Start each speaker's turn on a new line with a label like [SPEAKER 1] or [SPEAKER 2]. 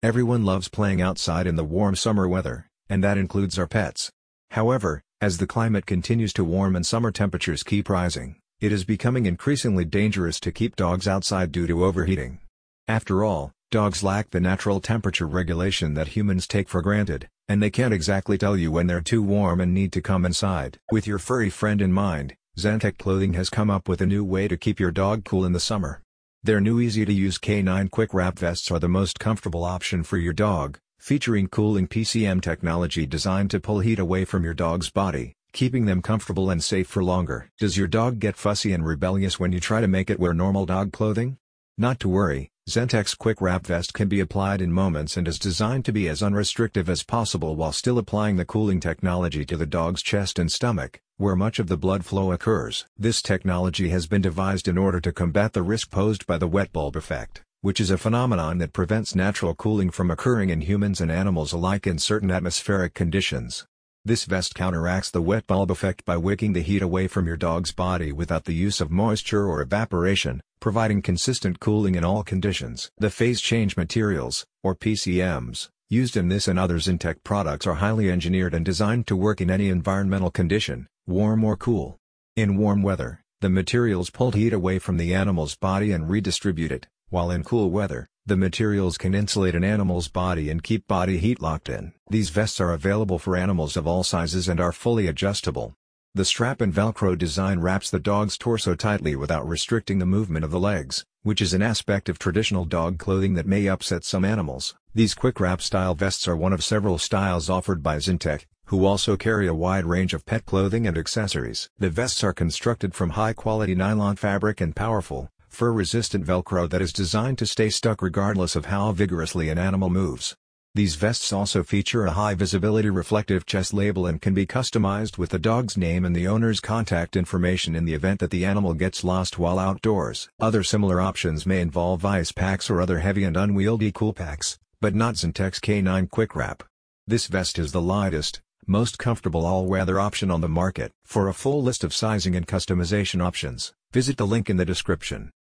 [SPEAKER 1] Everyone loves playing outside in the warm summer weather, and that includes our pets. However, as the climate continues to warm and summer temperatures keep rising, it is becoming increasingly dangerous to keep dogs outside due to overheating. After all, dogs lack the natural temperature regulation that humans take for granted, and they can't exactly tell you when they're too warm and need to come inside. With your furry friend in mind, Zentech Clothing has come up with a new way to keep your dog cool in the summer. Their new easy-to-use K9 Quick Wrap vests are the most comfortable option for your dog, featuring cooling PCM technology designed to pull heat away from your dog's body, keeping them comfortable and safe for longer. Does your dog get fussy and rebellious when you try to make it wear normal dog clothing? Not to worry, Zentech's Quick Wrap Vest can be applied in moments and is designed to be as unrestrictive as possible while still applying the cooling technology to the dog's chest and stomach, where much of the blood flow occurs. This technology has been devised in order to combat the risk posed by the wet bulb effect, which is a phenomenon that prevents natural cooling from occurring in humans and animals alike in certain atmospheric conditions. This vest counteracts the wet bulb effect by wicking the heat away from your dog's body without the use of moisture or evaporation, providing consistent cooling in all conditions. The phase change materials, or PCMs, used in this and other Zentech products are highly engineered and designed to work in any environmental condition, warm or cool. In warm weather, the materials pull heat away from the animal's body and redistribute it, while in cool weather, the materials can insulate an animal's body and keep body heat locked in. These vests are available for animals of all sizes and are fully adjustable. The strap and velcro design wraps the dog's torso tightly without restricting the movement of the legs, which is an aspect of traditional dog clothing that may upset some animals. These quick wrap style vests are one of several styles offered by Zentech, who also carry a wide range of pet clothing and accessories. The vests are constructed from high-quality nylon fabric and powerful, fur-resistant Velcro that is designed to stay stuck regardless of how vigorously an animal moves. These vests also feature a high-visibility reflective chest label and can be customized with the dog's name and the owner's contact information in the event that the animal gets lost while outdoors. Other similar options may involve ice packs or other heavy and unwieldy cool packs, but not Zentech's K9 Quick Wrap. This vest is the lightest, most comfortable all-weather option on the market. For a full list of sizing and customization options, visit the link in the description.